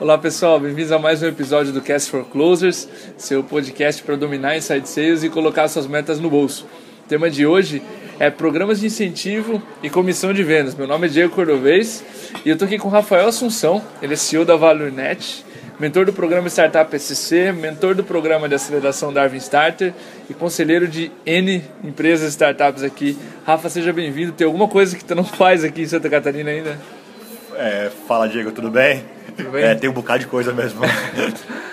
Olá pessoal, bem-vindos a mais um episódio do Cast for Closers, seu podcast para dominar inside sales e colocar suas metas no bolso. O tema de hoje é programas de incentivo e comissão de vendas. Meu nome é Diego Cordovez e eu estou aqui com o Rafael Assunção, ele é CEO da ValueNet, mentor do programa Startup SC, mentor do programa de aceleração Darwin Starter e conselheiro de N empresas e startups aqui. Rafa, seja bem-vindo. Tem alguma coisa que tu não faz aqui em Santa Catarina ainda? É, fala Diego, tudo bem? É, tem um bocado de coisa mesmo.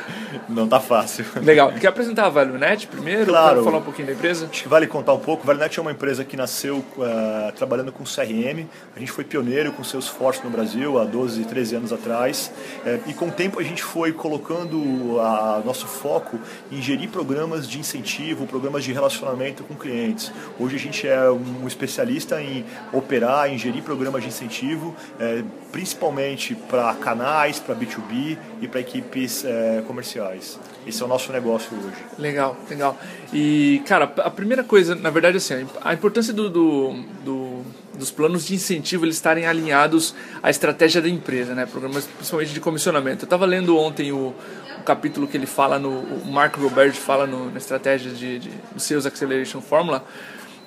Não tá fácil. Legal. Quer apresentar a ValueNet primeiro? Claro. Falar um pouquinho da empresa? Acho que vale contar um pouco. ValeNet é uma empresa que nasceu uh, trabalhando com CRM. A gente foi pioneiro com seus fortes no Brasil há 12, 13 anos atrás. Uh, e com o tempo a gente foi colocando a, nosso foco em gerir programas de incentivo, programas de relacionamento com clientes. Hoje a gente é um especialista em operar, em gerir programas de incentivo, uh, principalmente para canais, para B2B e para equipes comerciais. Esse é o nosso negócio hoje. Legal, legal. E, cara, a primeira coisa, na verdade, assim, a importância do, do, do, dos planos de incentivo eles estarem alinhados à estratégia da empresa, né? Programas principalmente de comissionamento. Eu estava lendo ontem o, o, capítulo que ele fala no. O Marco Robert fala no, na estratégia de, de, Sales Acceleration Formula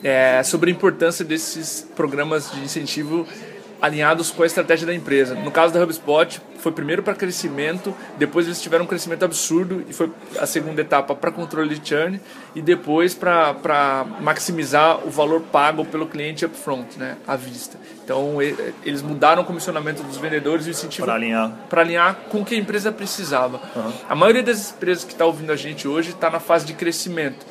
é, sobre a importância desses programas de incentivo alinhados com a estratégia da empresa. No caso da HubSpot, foi primeiro para crescimento, depois eles tiveram um crescimento absurdo e foi a segunda etapa para controle de churn e depois para maximizar o valor pago pelo cliente upfront, né, à vista. Então eles mudaram o comissionamento dos vendedores e o incentivo para alinhar. alinhar com o que a empresa precisava. Uhum. A maioria das empresas que está ouvindo a gente hoje está na fase de crescimento.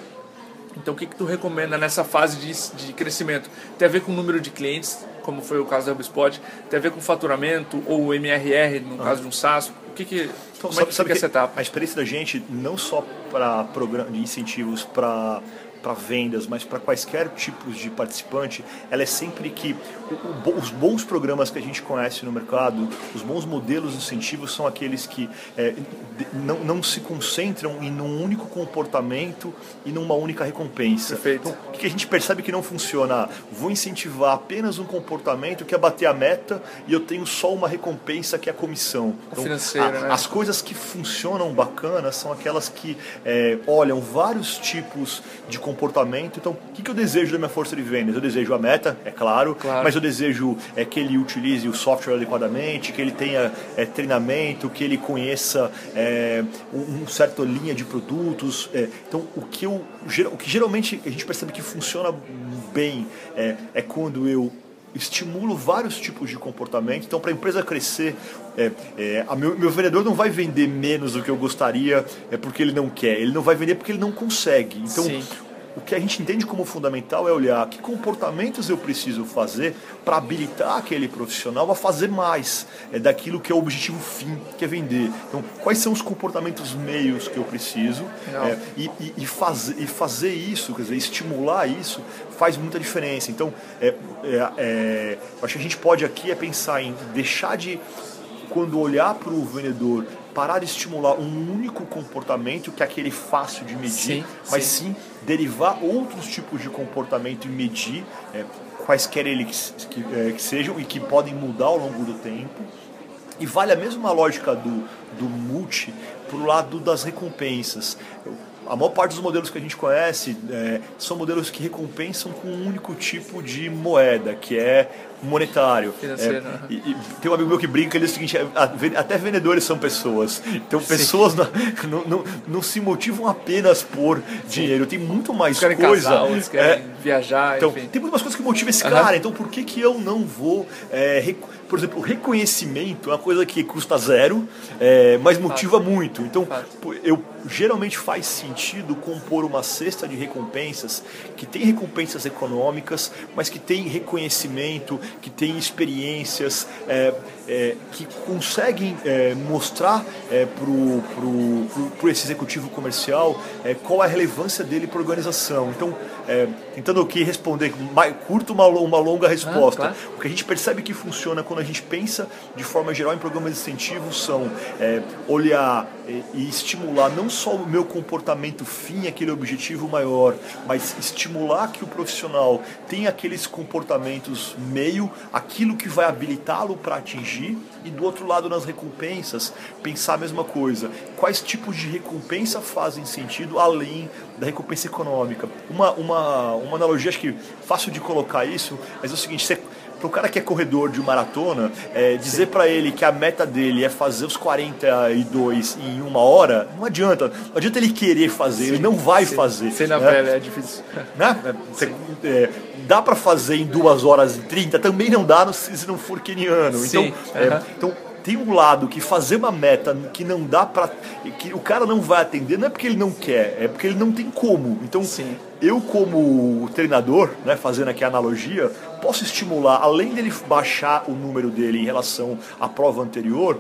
Então, o que, que tu recomenda nessa fase de, de crescimento? Tem a ver com o número de clientes, como foi o caso da HubSpot, tem a ver com faturamento ou o MRR, no ah. caso de um SaaS? O que que, então, como sabe, é que sabe essa etapa? A experiência da gente, não só para programa de incentivos para para vendas, mas para quaisquer tipos de participante, ela é sempre que o, o, os bons programas que a gente conhece no mercado, os bons modelos de incentivos são aqueles que é, não, não se concentram em um único comportamento e numa única recompensa. Perfeito. Então, o que a gente percebe que não funciona? Vou incentivar apenas um comportamento que é bater a meta e eu tenho só uma recompensa que é a comissão. Então, financeira, a, né? As coisas que funcionam bacanas são aquelas que é, olham vários tipos de comportamento. Então, o que, que eu desejo da minha força de vendas? Eu desejo a meta, é claro, claro. mas eu desejo é, que ele utilize o software adequadamente, que ele tenha é, treinamento, que ele conheça é, um, um certa linha de produtos. É, então, o que, eu, o que geralmente a gente percebe que funciona bem é, é quando eu estimulo vários tipos de comportamento. Então, para a empresa crescer, é, é, a meu, meu, vendedor não vai vender menos do que eu gostaria é porque ele não quer. Ele não vai vender porque ele não consegue. Então, Sim o que a gente entende como fundamental é olhar que comportamentos eu preciso fazer para habilitar aquele profissional a fazer mais é daquilo que é o objetivo fim, que é vender. Então, quais são os comportamentos meios que eu preciso é, e, e, e, fazer, e fazer isso, quer dizer, estimular isso faz muita diferença. Então, é, é, é acho que a gente pode aqui é pensar em deixar de quando olhar para o vendedor parar de estimular um único comportamento, que é aquele fácil de medir, sim, mas sim. sim. derivar outros tipos de comportamento e medir, é, quaisquer eles que, é, que, sejam e que podem mudar ao longo do tempo. E vale a mesma lógica do, do multi para o lado das recompensas. A maior parte dos modelos que a gente conhece é, são modelos que recompensam com um único tipo de moeda, que é monetário. É, e, e, tem um amigo meu que brinca, ele diz o seguinte, é, até vendedores são pessoas. Então pessoas não, não, não, não, se motivam apenas por dinheiro, tem muito mais eles coisa. Casar, eles querem é, viajar, então, enfim. Tem muito mais coisas que motivam esse cara, então por que, que eu não vou... É, por exemplo, o reconhecimento é uma coisa que custa zero, é, mas motiva muito. Então, eu geralmente faz sentido compor uma cesta de recompensas que tem recompensas econômicas, mas que tem reconhecimento, que tem experiências, é, é, que conseguem é, mostrar é, para o esse executivo comercial é, qual é a relevância dele para a organização. Então, tentando aqui responder mais, curto uma, uma longa resposta, ah, claro. o que a gente percebe que funciona quando a gente pensa de forma geral em programas de incentivo, são é, olhar e, estimular não só o meu comportamento fim, aquele objetivo maior, mas estimular que o profissional tenha aqueles comportamentos meio, aquilo que vai habilitá-lo para atingir, e do outro lado, nas recompensas, pensar a mesma coisa. Quais tipos de recompensa fazem sentido além da recompensa econômica? Uma, uma, uma analogia, acho que fácil de colocar isso, mas é o seguinte: você para o cara que é corredor de maratona, é, dizer para ele que a meta dele é fazer os 42 em uma hora, não adianta. Não adianta ele querer fazer, sim, ele não vai sim, fazer. Sem na né? pele é difícil. Né? Você, é, dá para fazer em 2 horas e 30? Também não dá se não for keniano. Então, uh -huh. é, então tem um lado que fazer uma meta que não dá para que o cara não vai atender não é porque ele não quer é porque ele não tem como então Sim. Eu como treinador né fazendo aqui a analogia posso estimular além dele baixar o número dele em relação à prova anterior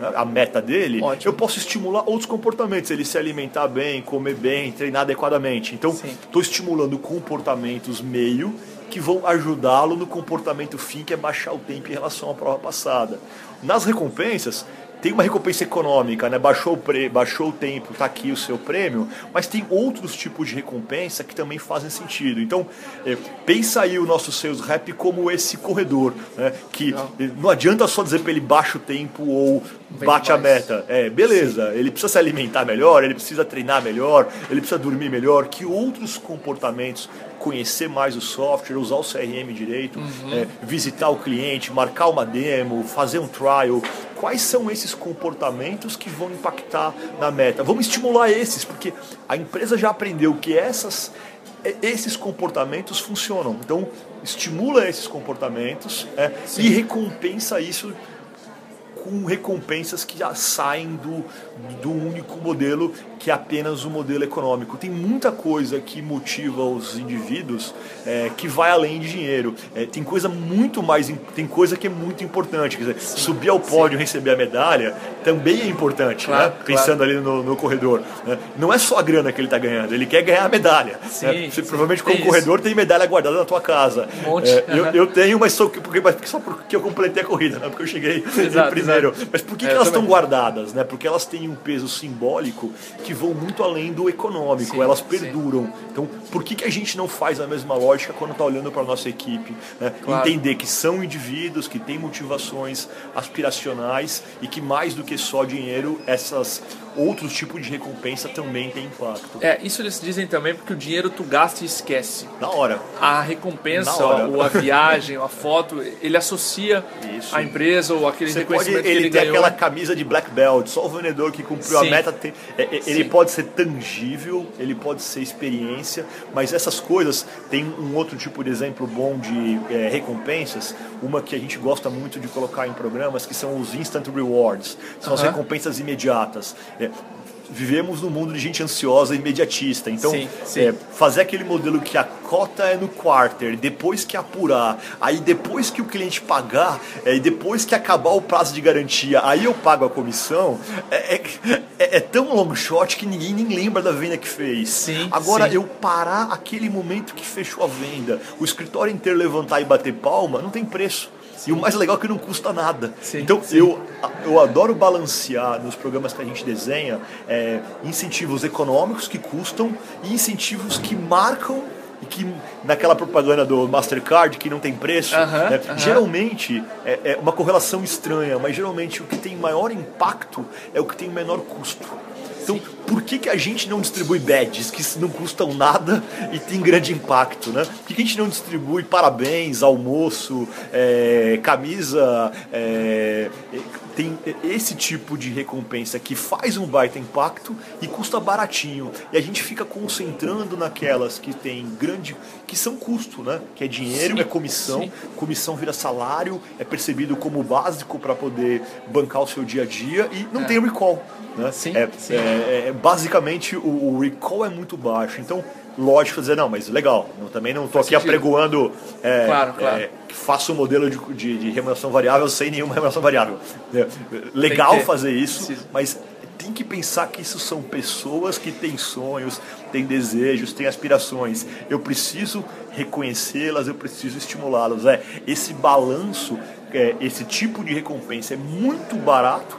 né, a meta dele, Ótimo. eu posso estimular outros comportamentos, ele se alimentar bem, comer bem, treinar adequadamente. Então, estou estimulando comportamentos meio que vão ajudá-lo no comportamento fim, que é baixar o tempo em relação à prova passada. Nas recompensas, tem uma recompensa econômica, né? baixou, o pre... baixou o tempo, está aqui o seu prêmio, mas tem outros tipos de recompensa que também fazem sentido. Então, é, pensa aí o nosso sales rep como esse corredor, né? que não. não adianta só dizer para ele baixa o tempo ou bate a meta. É, beleza, Sim. ele precisa se alimentar melhor, ele precisa treinar melhor, ele precisa dormir melhor, que outros comportamentos conhecer mais o software, usar o CRM direito, uhum. é, visitar o cliente, marcar uma demo, fazer um trial. Quais são esses comportamentos que vão impactar na meta? Vamos estimular esses, porque a empresa já aprendeu que essas, esses comportamentos funcionam. Então, estimula esses comportamentos é, e recompensa isso com recompensas que já saem do, do único modelo que é apenas o modelo econômico. Tem muita coisa que motiva os indivíduos é, que vai além de dinheiro. É, tem coisa muito mais, tem coisa que é muito importante. Quer dizer, sim, subir ao pódio e receber a medalha também é importante, claro, né? pensando ali no, no corredor. Né? Não é só a grana que ele está ganhando, ele quer ganhar a medalha. Sim, né? Você provavelmente como corredor isso. tem medalha guardada na tua casa. Um monte. É, eu, eu, tenho, mas só porque, só porque eu completei a corrida, né? porque eu cheguei exato, primeiro. Exato. Mas por que, que é, elas estão guardadas? Né? Porque elas têm um peso simbólico que vão muito além do econômico, sim, elas perduram. Sim. Então, por que, que a gente não faz a mesma lógica quando está olhando para a nossa equipe? Né? Claro. Entender que são indivíduos que têm motivações aspiracionais e que mais do que só dinheiro, essas outros tipos de recompensa também têm impacto. É, isso eles dizem também porque o dinheiro tu gasta e esquece. Na hora. A recompensa, hora. ou a viagem, ou a foto, ele associa isso. a empresa ou aquele Você reconhecimento pode, ele que ele tem ganhou. aquela camisa de black belt, só o vendedor que cumpriu Sim. a meta tem, é, é ele Sim. pode ser tangível, ele pode ser experiência, mas essas coisas tem um outro tipo de exemplo bom de é, recompensas, uma que a gente gosta muito de colocar em programas que são os instant rewards, são uh -huh. as recompensas imediatas. É, vivemos num mundo de gente ansiosa e imediatista. Então, sim, sim. É, fazer aquele modelo que a cota é no quarter, depois que apurar, aí depois que o cliente pagar, é, e depois que acabar o prazo de garantia, aí eu pago a comissão, é, é, é, é tão long shot que ninguém nem lembra da venda que fez. Sim, Agora, eu parar aquele momento que fechou a venda, o escritório inteiro levantar e bater palma, não tem preço. Sim. E o mais legal é que não custa nada. Sim, então, sim. Eu, eu adoro balancear nos programas que a gente desenha é, incentivos econômicos que custam e incentivos que marcam e que naquela propaganda do Mastercard que não tem preço, uh -huh, né? uh -huh. geralmente é, é, uma correlação estranha, mas geralmente o que tem maior impacto é o que tem menor custo. Então, por que, que a gente não distribui badges que não custam nada e tem grande impacto? Né? Por que, que a gente não distribui parabéns, almoço, é, camisa, é, tem esse tipo de recompensa que faz um baita impacto e custa baratinho. E a gente fica concentrando naquelas que tem grande. Que são custo, né? Que é dinheiro, sim, é comissão, sim. comissão vira salário, é percebido como básico para poder bancar o seu dia a dia e não é. tem recall. Né? Sim, é, sim. É, é, basicamente o, o recall é muito baixo. Então, lógico dizer, não, mas legal, eu também não estou aqui sentido. apregoando é, claro, claro. É, que faça um modelo de, de, de, remuneração variável sem nenhuma remuneração variável. É, legal fazer isso, Preciso. mas tem que pensar que isso são pessoas que têm sonhos, têm desejos, têm aspirações. Eu preciso reconhecê-las, eu preciso estimulá-las. É, esse balanço é, esse tipo de recompensa é muito barato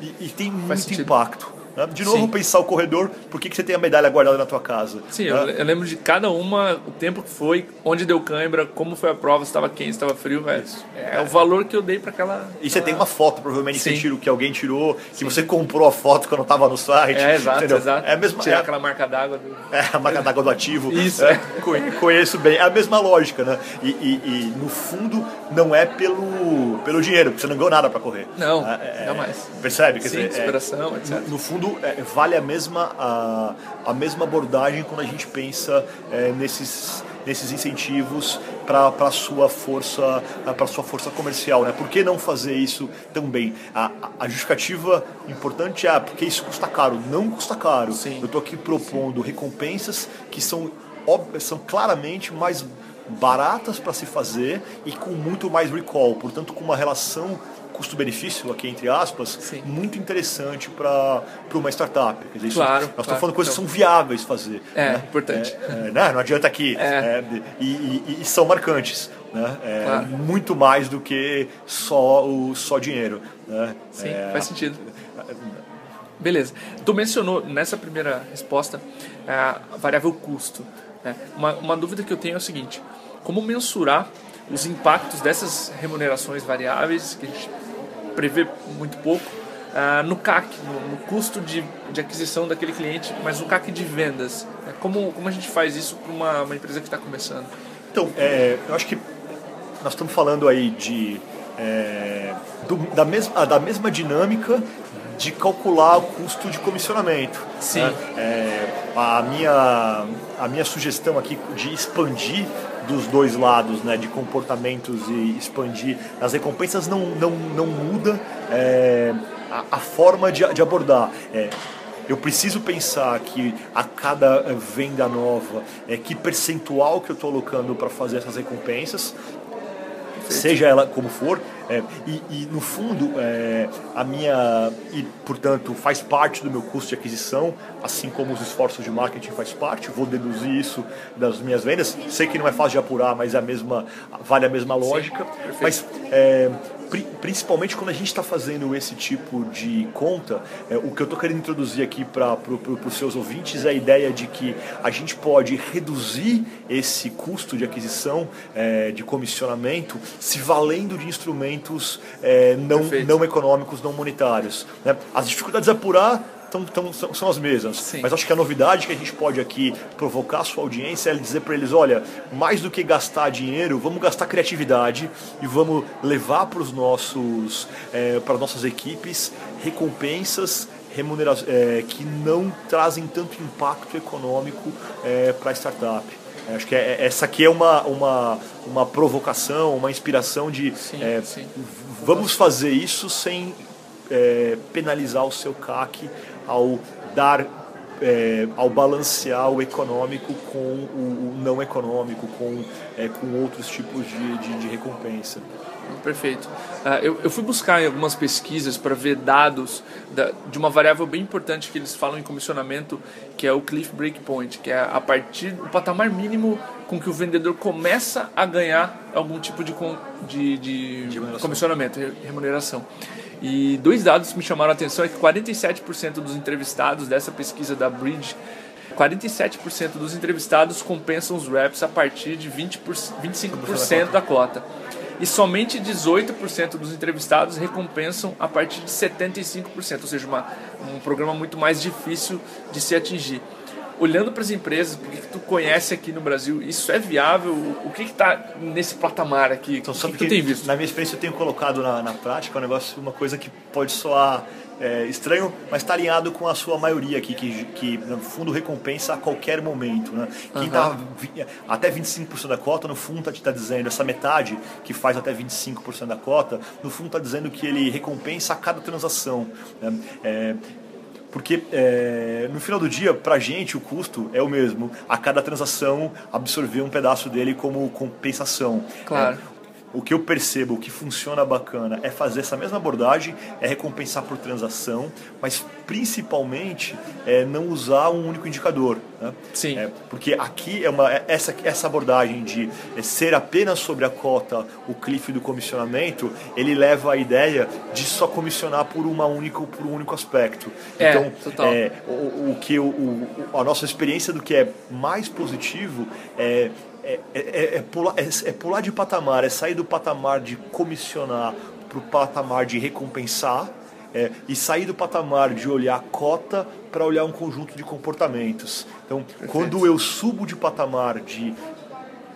e, e tem muito impacto. Né? De novo, Sim. pensar o corredor, por que, que você tem a medalha guardada na tua casa? Sim, eu, eu, lembro de cada uma, o tempo que foi, onde deu cãibra, como foi a prova, se estava quente, se estava frio. É, é, o valor que eu dei para aquela. E você tem uma foto, provavelmente, Sim. que que alguém tirou, que Sim. você comprou a foto quando estava no site. É, exato, entendeu? exato. É a mesma, Tirar é, aquela marca d'água. Do... É, a marca d'água do ativo. Isso. É, conheço bem. É a mesma lógica, né? E, e, e, no fundo, não é pelo, pelo dinheiro, porque você não ganhou nada para correr. Não, é, não mais. Percebe? Quer Sim, dizer, inspiração, etc. No, no fundo, vale a mesma, a, a mesma abordagem quando a gente pensa é, nesses, nesses incentivos para a sua força para sua força comercial né por que não fazer isso também a, a justificativa importante é ah, porque isso custa caro não custa caro Sim. eu estou aqui propondo Sim. recompensas que são são claramente mais baratas para se fazer e com muito mais recall portanto com uma relação custo-benefício, aqui entre aspas, Sim. muito interessante para uma startup. Quer dizer, claro, isso, nós claro, estamos falando coisas então, que são viáveis fazer. É, né? importante. É, é, né? Não adianta aqui. É. é e, e, e, são marcantes. Né? É, claro. Muito mais do que só, o, só dinheiro. Né? Sim, é, faz sentido. Beleza. Tu mencionou nessa primeira resposta a variável custo. Né? Uma, uma dúvida que eu tenho é o seguinte: como mensurar os impactos dessas remunerações variáveis que a gente prevê muito pouco, uh, no CAC, no, no custo de, de, aquisição daquele cliente, mas no CAC de vendas. Né? Como, como a gente faz isso para uma, uma, empresa que está começando? Então, é, eu acho que nós estamos falando aí de, é, do, da, mesma, da mesma dinâmica de calcular o custo de comissionamento. Sim. Né? É, a, minha, a minha sugestão aqui de expandir dos dois lados, né, de comportamentos e expandir as recompensas não, não, não muda é, a, a, forma de, de abordar. É, eu preciso pensar que a cada venda nova, é, que percentual que eu estou alocando para fazer essas recompensas, seja ela como for, é, e, e, no fundo é, a minha e portanto faz parte do meu custo de aquisição, assim como os esforços de marketing faz parte. Vou deduzir isso das minhas vendas. Sei que não é fácil de apurar, mas é a mesma vale a mesma lógica. Sim, mas é, principalmente quando a gente está fazendo esse tipo de conta, é, o que eu estou querendo introduzir aqui para pro, pro, os seus ouvintes é a ideia de que a gente pode reduzir esse custo de aquisição, é, de comissionamento, se valendo de instrumentos é, não, não econômicos, não monetários. Né? As dificuldades a apurar tão, tão, são, são as mesmas. Sim. Mas acho que a novidade que a gente pode aqui provocar a sua audiência é dizer para eles: olha, mais do que gastar dinheiro, vamos gastar criatividade e vamos levar para os nossos, é, para nossas equipes recompensas é, que não trazem tanto impacto econômico é, para a startup. Acho que é, é, essa aqui é uma, uma, uma provocação, uma inspiração de sim, é, sim. vamos fazer isso sem é, penalizar o seu CAC ao dar é, ao balancear o econômico com o, o não econômico, com, é, com outros tipos de, de, de recompensa. Perfeito. Uh, eu, eu, fui buscar em algumas pesquisas para ver dados da, de uma variável bem importante que eles falam em comissionamento, que é o cliff breakpoint, que é a partir do patamar mínimo com que o vendedor começa a ganhar algum tipo de, de, de, de comissionamento, remuneração. E dois dados que me chamaram a atenção é que 47% dos entrevistados dessa pesquisa da Bridge 47% dos entrevistados compensam os reps a partir de 20 25% da cota. E somente 18% dos entrevistados recompensam a partir de 75%, ou seja, uma, um programa muito mais difícil de se atingir olhando para as empresas, porque que tu conhece aqui no Brasil, isso é viável? O que está nesse patamar aqui? Então, o que, que, que tu tem visto? Na minha experiência, eu tenho colocado na, na prática um negócio, uma coisa que pode soar é, estranho, mas está alinhado com a sua maioria aqui, que, que no fundo recompensa a qualquer momento. Né? Quem está uhum. até 25% da cota, no fundo está tá dizendo, essa metade que faz até 25% da cota, no fundo está dizendo que ele recompensa a cada transação. Né? É, porque é, no final do dia, para a gente, o custo é o mesmo. A cada transação, absorver um pedaço dele como compensação. Claro. É, o que eu percebo, o que funciona bacana é fazer essa mesma abordagem, é recompensar por transação, mas principalmente é não usar um único indicador. Né? Sim. É, porque aqui é uma, é, essa, essa abordagem de é, ser apenas sobre a cota o cliff do comissionamento, ele leva a ideia de só comissionar por uma única por um único aspecto. É, então, total. É, o, o que o, o, a nossa experiência do que é mais positivo é é, é, é, pular, é, é pular de patamar, é sair do patamar de comissionar para o patamar de recompensar é, e sair do patamar de olhar cota para olhar um conjunto de comportamentos. Então, Perfeito. quando eu subo de patamar de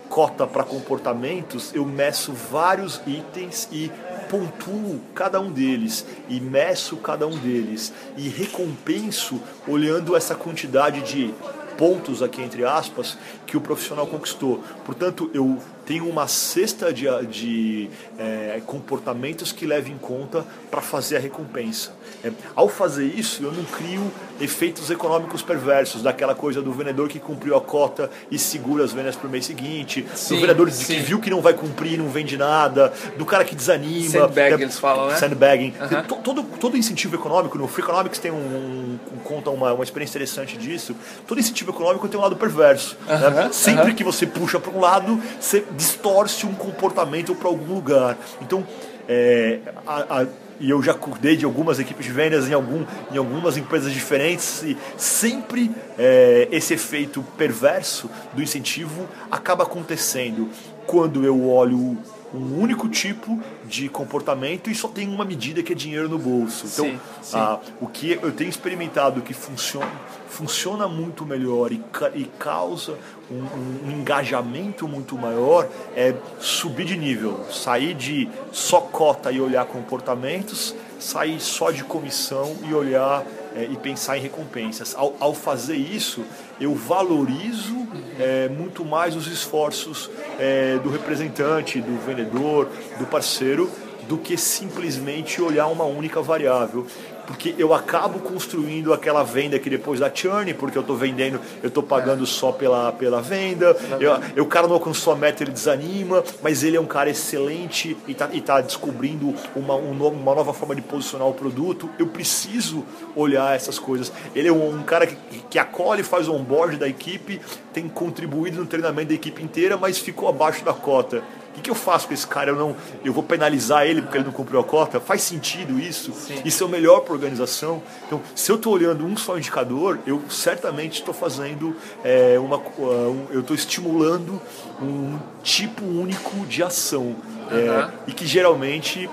cota para comportamentos, eu meço vários itens e pontuo cada um deles e meço cada um deles e recompenso olhando essa quantidade de pontos aqui entre aspas que o profissional conquistou. Portanto, eu tenho uma cesta de, de é, comportamentos que leve em conta para fazer a recompensa. É, ao fazer isso, eu não crio efeitos econômicos perversos, daquela coisa do vendedor que cumpriu a cota e segura as vendas para o mês seguinte, sim, do vendedor sim. que viu que não vai cumprir e não vende nada, do cara que desanima. Sandbag, é, eles falam, né? Sandbagging. Uh -huh. todo, todo incentivo econômico, no Free Economics tem um, um, conta uma, uma experiência interessante disso, todo incentivo econômico tem um lado perverso. Uh -huh, né? Sempre uh -huh. que você puxa para um lado, você distorce um comportamento para algum lugar. Então, é, a, a, e eu já cuidei de algumas equipes de vendas em, algum, em algumas empresas diferentes e sempre é, esse efeito perverso do incentivo acaba acontecendo. Quando eu olho um único tipo de comportamento e só tem uma medida que é dinheiro no bolso. Então, sim, sim. Ah, o que eu tenho experimentado que funciona, funciona muito melhor e, e causa um, um, engajamento muito maior é subir de nível, sair de só cota e olhar comportamentos, sair só de comissão e olhar é, e pensar em recompensas. Ao, ao fazer isso, eu valorizo é, muito mais os esforços é, do representante, do vendedor, do parceiro, do que simplesmente olhar uma única variável porque eu acabo construindo aquela venda que depois da churn, porque eu estou vendendo, eu estou pagando só pela, pela venda, eu, eu, o cara não alcançou a meta, ele desanima, mas ele é um cara excelente e está tá descobrindo uma, um, uma nova forma de posicionar o produto, eu preciso olhar essas coisas. Ele é um, um cara que, que acolhe, faz o onboard da equipe, tem contribuído no treinamento da equipe inteira, mas ficou abaixo da cota. O que, que, eu faço com esse cara? Eu não, eu vou penalizar ele porque ele não cumpriu a cota? Faz sentido isso? Sim. Isso é o melhor para a organização? Então, se eu estou olhando um só indicador, eu certamente estou fazendo é, uma, um, eu estou estimulando um tipo único de ação é, e que geralmente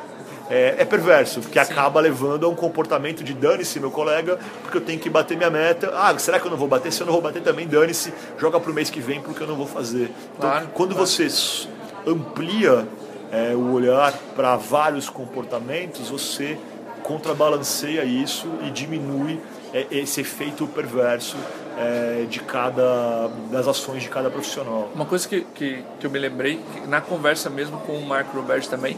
é, é, perverso, porque Sim. acaba levando a um comportamento de dane-se, meu colega, porque eu tenho que bater minha meta. Ah, será que eu não vou bater? Se eu não vou bater também, dane-se, joga para o mês que vem porque eu não vou fazer. Então, claro, quando claro. você amplia é, o olhar para vários comportamentos, você contrabalanceia isso e diminui é, esse efeito perverso é, de cada das ações de cada profissional. Uma coisa que, que, que eu me lembrei na conversa mesmo com o Marco Roberto também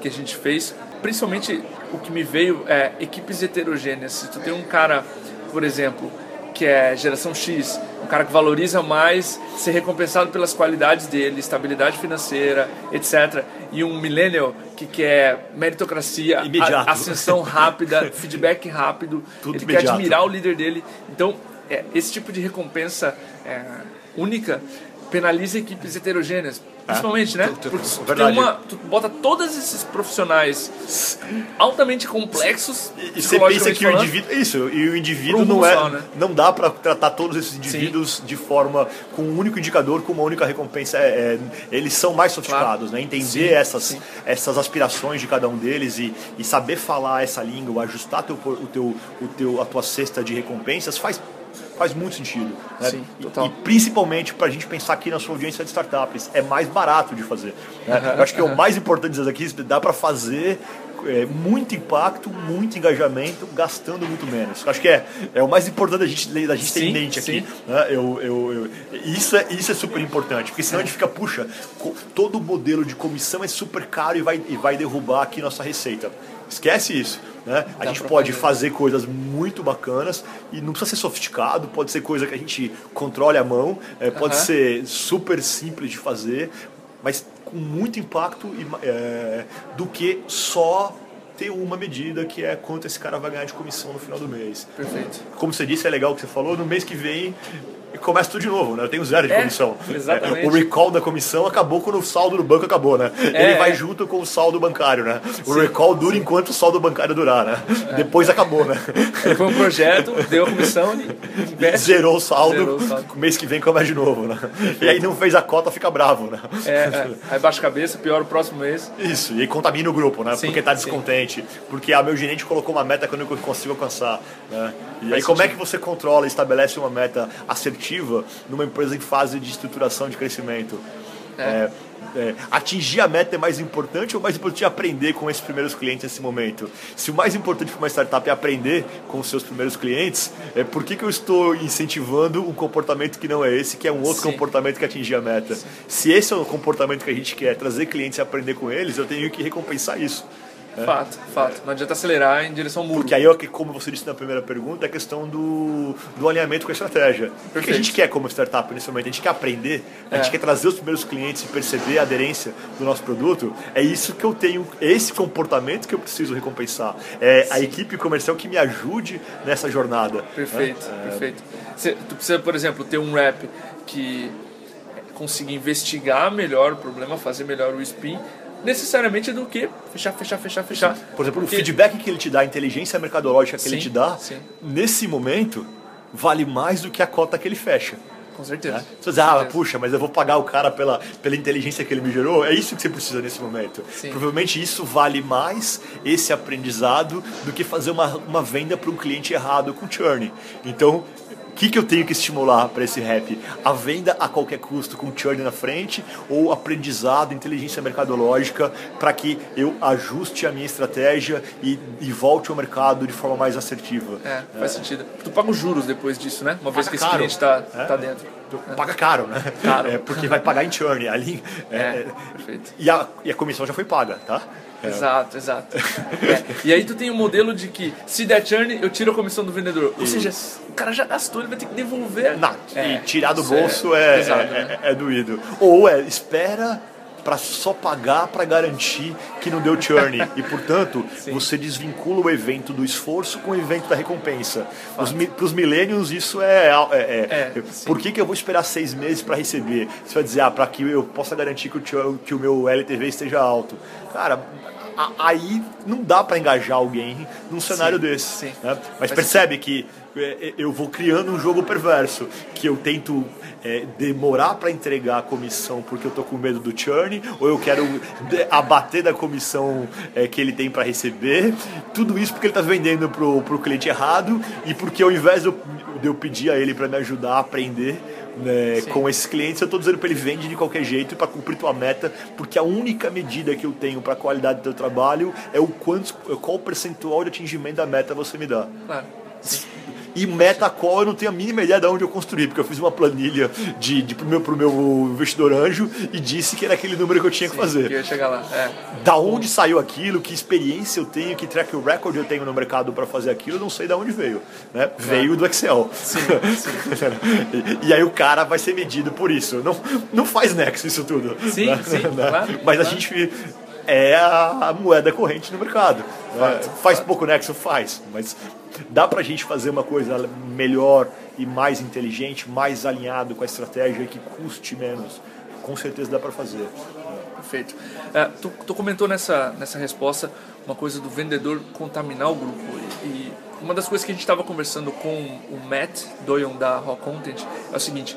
que a gente fez, principalmente o que me veio é equipes heterogêneas. Se tu tem um cara, por exemplo, que é geração X, um cara que valoriza mais ser recompensado pelas qualidades dele, estabilidade financeira, etc. E um millennial que quer meritocracia, a, ascensão rápida, feedback rápido, Tudo ele imediato. quer admirar o líder dele. Então, é, esse tipo de recompensa é, única penaliza equipes heterogêneas. Principalmente, né? Porque tu, tem uma, tu bota todos esses profissionais altamente complexos. E, e você pensa que falando, o indivíduo. Isso, e o indivíduo não é. Só, né? Não dá para tratar todos esses indivíduos Sim. de forma. com um único indicador, com uma única recompensa. É, é, eles são mais sofisticados, claro. né? Entender Sim. essas, Sim. essas aspirações de cada um deles e, e saber falar essa língua, ajustar teu, o teu, o teu, a tua cesta de recompensas faz faz muito sentido. Né? Sim, total. E, principalmente para a gente pensar aqui na sua audiência de startups, é mais barato de fazer. Né? Uhum, Eu acho que uhum. é o mais importante dizer aqui, dá para fazer é, muito impacto, muito engajamento, gastando muito menos. Acho que é, é o mais importante da gente, da gente sim, ter em mente aqui. Né? Eu, eu, eu, isso, é, isso é super importante, porque senão a gente fica, puxa, todo modelo de comissão é super caro e vai, e vai derrubar aqui nossa receita. Esquece isso. Né? A gente pode fazer coisas muito bacanas e não precisa ser sofisticado, pode ser coisa que a gente controle a mão, é, pode ser super simples de fazer, mas com muito impacto é, do que só ter uma medida que é quanto esse cara vai ganhar de comissão no final do mês. Perfeito. Como você disse, é legal o que você falou, no mês que vem e começa tudo de novo, né? Eu tenho zero de É, comissão. exatamente. É, o recall da comissão acabou quando o saldo do banco acabou, né? É, Ele vai é. junto com o saldo bancário, né? O Sim, recall dura enquanto o saldo bancário durar, né? Depois acabou, né? Foi um projeto, deu a comissão e investe. Zerou o saldo, Zerou o saldo. mês que vem começa de novo, né? E aí não fez a cota, fica bravo, né? É, é. Aí baixa a cabeça, pior o próximo mês. Isso, e aí contamina o grupo, né? Sim, porque tá sim. descontente. Porque ah, meu gerente colocou uma meta que eu não consigo alcançar. Né? E aí Faz como é que você controla e estabelece uma meta assertiva numa empresa em fase de estruturação de crescimento? É. É, é, atingir a meta é mais importante ou mais importante é aprender com esses primeiros clientes nesse momento? Se o mais importante para uma startup é aprender com os seus primeiros clientes, é, por que, que eu estou incentivando um comportamento que não é esse, que é um outro Sim. comportamento que atingir a meta? Se esse é o comportamento que a gente quer, trazer clientes e aprender com eles, eu tenho que recompensar isso. Fato, fato. Não adianta acelerar em direção ao muro. Porque aí, como você disse na primeira pergunta, é a questão do, do alinhamento com a estratégia. O que a Perfeito. gente quer como startup nesse momento? A gente quer aprender, a gente É. quer trazer os primeiros clientes e perceber a aderência do nosso produto. É isso que eu tenho, é esse comportamento que eu preciso recompensar. É a equipe comercial que me ajude nessa jornada. Perfeito, né? É, perfeito. Você, tu precisa, por exemplo, ter um rap que consiga investigar melhor o problema, fazer melhor o spin, necessariamente do que fechar, fechar, fechar, fechar. Por exemplo, Porque- o feedback que ele te dá, a inteligência mercadológica que ele Sim, te dá, sim. nesse momento, vale mais do que a cota que ele fecha. Com certeza. Né? Você diz, ah, certeza. puxa, mas eu vou pagar o cara pela, pela inteligência que ele me gerou. É isso que você precisa nesse momento. Sim. Provavelmente isso vale mais esse aprendizado do que fazer uma, uma venda para um cliente errado com churn. Então, que, que eu tenho que estimular para esse rap? A venda a qualquer custo com churn na frente ou aprendizado, inteligência mercadológica para que eu ajuste a minha estratégia e, e volte ao mercado de forma mais assertiva. É, faz sentido. Tu paga os juros depois disso, né? Uma vez Paga que esse caro. cliente está É. tá dentro. Paga caro, né? Caro. É, porque vai pagar em churn. Ali, é, É, perfeito. E a, e a comissão já foi paga, tá? É. Exato, exato. É. E aí tu tem um modelo de que se der churn, eu tiro a comissão do vendedor. Ou seja, o cara já gastou, ele vai ter que devolver. Não, É, e tirar do bolso é, é, né? é- é doído. Ou é, espera para só pagar para garantir que não deu churn. e, portanto, você desvincula o evento do esforço com o evento da recompensa. Para os milênios, isso é. é, é- É, sim. por que, que eu vou esperar seis meses para receber? Você vai dizer, ah, para que eu possa garantir que o, que o meu LTV esteja alto. Cara. Aí não dá para engajar alguém num cenário desse. sim. né? Mas Faz percebe que é, eu vou criando um jogo perverso, que eu tento é, demorar para entregar a comissão porque eu tô com medo do churn, ou eu quero de- abater da comissão é, que ele tem para receber. Tudo isso porque ele está vendendo pro, pro cliente errado e porque ao invés de eu, de eu pedir a ele para me ajudar a aprender né, com esses clientes, eu estou dizendo para ele vende de qualquer jeito para cumprir tua meta, porque a única medida que eu tenho para a qualidade do teu trabalho é o quanto, qual percentual de atingimento da meta você me dá. Claro. E meta a qual eu não tenho a mínima ideia de onde eu construí, porque eu fiz uma planilha de, de, pro, meu, pro meu investidor anjo e disse que era aquele número que eu tinha que Que fazer. eu ia chegar lá. É. Da onde saiu aquilo, que experiência eu tenho, que track record eu tenho no mercado para fazer aquilo, eu não sei de onde veio. Né? Veio do Excel. Sim, e, e aí o cara vai ser medido por isso. Não, não faz nexo isso tudo. Sim, né? sim, claro, Mas a claro. gente é a moeda corrente no mercado. né? Fato, faz pouco nexo? Faz. Mas dá pra gente fazer uma coisa melhor e mais inteligente, mais alinhado com a estratégia que custe menos. Com certeza dá pra fazer. Perfeito. É, tu, tu comentou nessa, nessa resposta uma coisa do vendedor contaminar o grupo. E, e uma das coisas que a gente estava conversando com o Matt Doyon da Raw Content é o seguinte: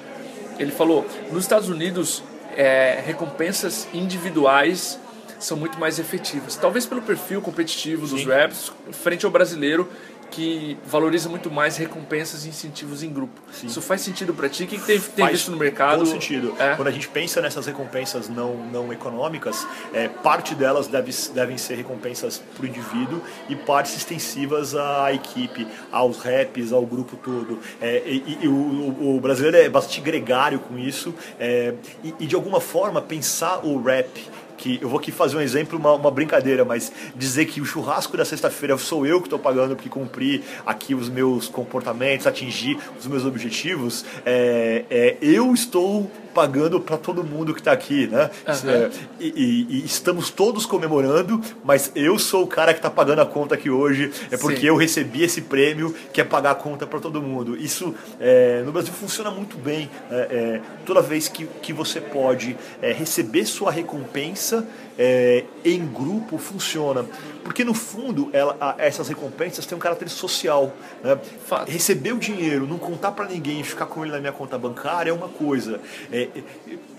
ele falou, nos Estados Unidos, é, recompensas individuais são muito mais efetivas. Talvez pelo perfil competitivo dos reps, frente ao brasileiro, que valoriza muito mais recompensas e incentivos em grupo. Isso faz sentido para ti? O que, que tem, tem Faz visto no mercado? todo sentido. É. Quando a gente pensa nessas recompensas não, não econômicas, é, parte delas deve, devem ser recompensas para o indivíduo e partes extensivas à equipe, aos reps, ao grupo todo. É, e, e o, o- o brasileiro é bastante gregário com isso é, e, e, de alguma forma pensar o rap que eu vou aqui fazer um exemplo, uma, uma brincadeira, mas dizer que o churrasco da sexta-feira sou eu que estou pagando porque cumpri aqui os meus comportamentos, atingir os meus objetivos, é, é eu estou pagando para todo mundo que está aqui, né? Uhum. É, e, e, e, estamos todos comemorando, mas eu sou o cara que está pagando a conta aqui hoje, é porque Sim. eu recebi esse prêmio que é pagar a conta para todo mundo. Isso é, no Brasil funciona muito bem. É, é toda vez que, que você pode é, receber sua recompensa é, em grupo funciona. Porque no fundo ela, a, essas recompensas têm um caráter social. Né? Receber o dinheiro, não contar para ninguém, ficar com ele na minha conta bancária é uma coisa. É, é,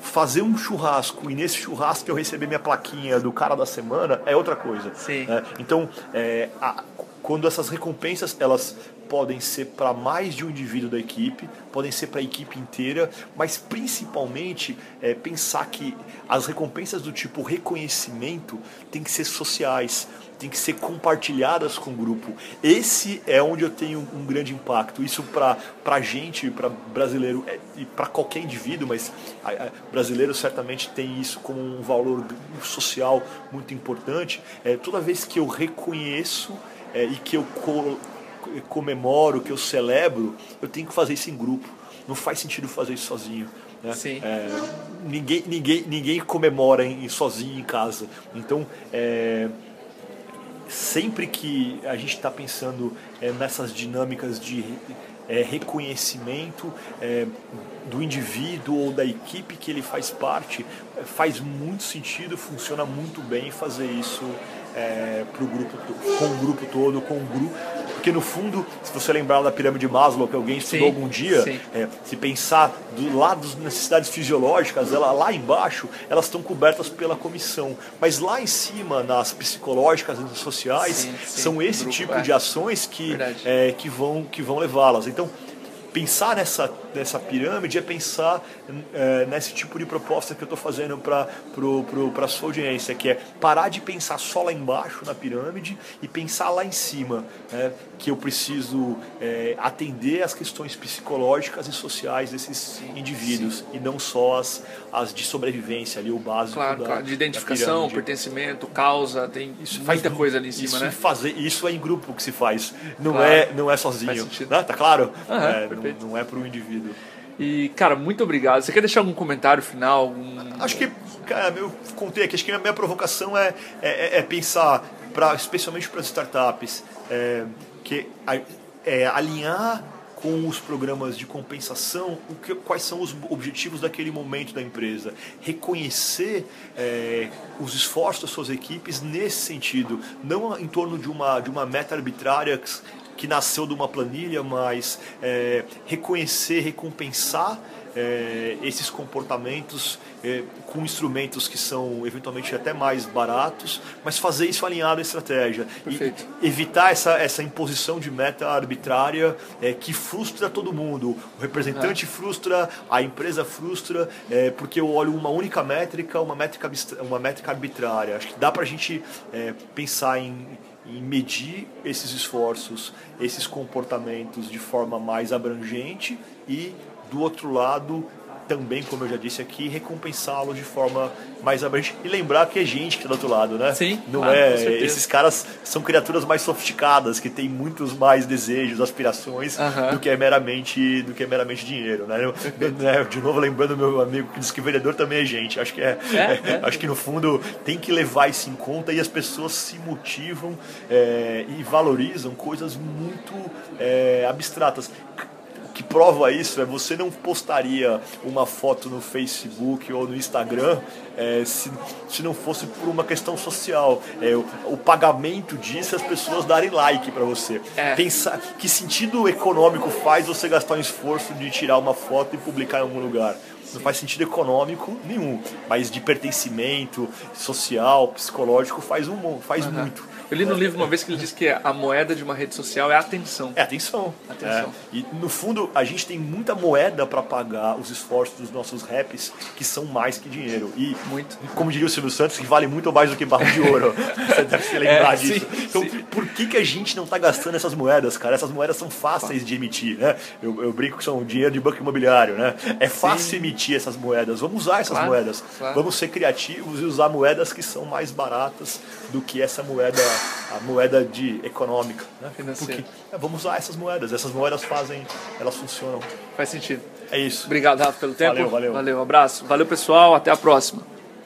fazer um churrasco e nesse churrasco eu receber minha plaquinha do cara da semana é outra coisa. Né? Então, é, a, quando essas recompensas elas podem ser para mais de um indivíduo da equipe, podem ser para a equipe inteira, mas principalmente é, pensar que as recompensas do tipo reconhecimento têm que ser sociais, têm que ser compartilhadas com o grupo. Esse é onde eu tenho um grande impacto. Isso para a gente, para brasileiro é, e para qualquer indivíduo, mas a, a, brasileiro certamente tem isso como um valor social muito importante. É, toda vez que eu reconheço é, e que eu comemoro, que eu celebro, eu tenho que fazer isso em grupo. Não faz sentido fazer isso sozinho. Né? É, ninguém, ninguém, ninguém comemora em, sozinho em casa. Então, é, sempre que a gente está pensando é, nessas dinâmicas de é, reconhecimento é, do indivíduo ou da equipe que ele faz parte, é, faz muito sentido, funciona muito bem fazer isso é, pro grupo, com o grupo todo, com o grupo. Porque no fundo, se você lembrar da pirâmide de Maslow, que alguém estudou sim, algum dia, é, se pensar do lado das necessidades fisiológicas, ela, lá embaixo, elas estão cobertas pela comissão. Mas lá em cima, nas psicológicas e sociais, sim, sim, são esse grupo, tipo é. de ações que, é, que vão, que vão levá-las. Então, pensar nessa, nessa pirâmide é pensar é, nesse tipo de proposta que eu estou fazendo para a sua audiência, que é parar de pensar só lá embaixo na pirâmide e pensar lá em cima, né, que eu preciso é, atender as questões psicológicas e sociais desses sim, indivíduos sim. e não só as, as de sobrevivência ali, o básico claro, da, claro. de identificação, pertencimento, causa, tem isso muita coisa ali em cima, isso né? Fazer, isso é em grupo que se faz, não, claro. é, não é sozinho, né? tá claro? Uhum, é, não, não é para o indivíduo. E, cara, muito obrigado. Você quer deixar algum comentário final? Algum... Acho que, cara, eu contei aqui, acho que a minha provocação é, é, é pensar, pra, especialmente para as startups, é, que é, alinhar com os programas de compensação o que, quais são os objetivos daquele momento da empresa. Reconhecer é, os esforços das suas equipes nesse sentido, não em torno de uma, de uma meta arbitrária que nasceu de uma planilha, mas é, reconhecer, recompensar é, esses comportamentos é, com instrumentos que são eventualmente até mais baratos, mas fazer isso alinhado à estratégia. Perfeito. E evitar essa, essa imposição de meta arbitrária é, que frustra todo mundo. O representante é. frustra, a empresa frustra, é, porque eu olho uma única métrica, uma métrica, uma métrica arbitrária. Acho que dá para a gente é, pensar em em medir esses esforços, esses comportamentos de forma mais abrangente e, do outro lado, também, como eu já disse aqui, recompensá-los de forma mais abrangente e lembrar que é gente que está do outro lado, né? Sim. Não é. Esses caras são criaturas mais sofisticadas, que têm muitos mais desejos, aspirações uh -huh. do que é meramente do que é meramente dinheiro, né? Eu, né? De novo lembrando meu amigo que diz que vendedor também é gente. Acho que é, é, é, acho que no fundo tem que levar isso em conta e as pessoas se motivam é, e valorizam coisas muito é, abstratas que prova isso é você não postaria uma foto no Facebook ou no Instagram é, se, se não fosse por uma questão social. É, o, o, pagamento disso é as pessoas darem like para você. É. Pensar que sentido econômico faz você gastar um esforço de tirar uma foto e publicar em algum lugar? Não faz sentido econômico nenhum, mas de pertencimento social, psicológico faz um faz uhum. muito. Eu li no livro uma vez que ele diz que a moeda de uma rede social é a atenção. É atenção. Atenção. É. E no fundo, a gente tem muita moeda para pagar os esforços dos nossos raps, que são mais que dinheiro. E, Muito. como diria o Silvio Santos, que vale muito mais do que barro de ouro. Você deve se lembrar É, sim, disso. então, sim. por que, que a gente não tá gastando essas moedas, cara? Essas moedas são fáceis de emitir, né? Eu, eu brinco que são dinheiro de banco imobiliário, né? É fácil emitir essas moedas. Vamos usar essas Claro, moedas. claro. Vamos ser criativos e usar moedas que são mais baratas do que essa moeda, a moeda de econômica, né? Financeira. Porque é, vamos usar essas moedas. Essas moedas fazem, elas funcionam. Faz sentido. É isso. Obrigado, Rafa, pelo tempo. Valeu, valeu. Valeu, abraço. Valeu, pessoal. Até a próxima.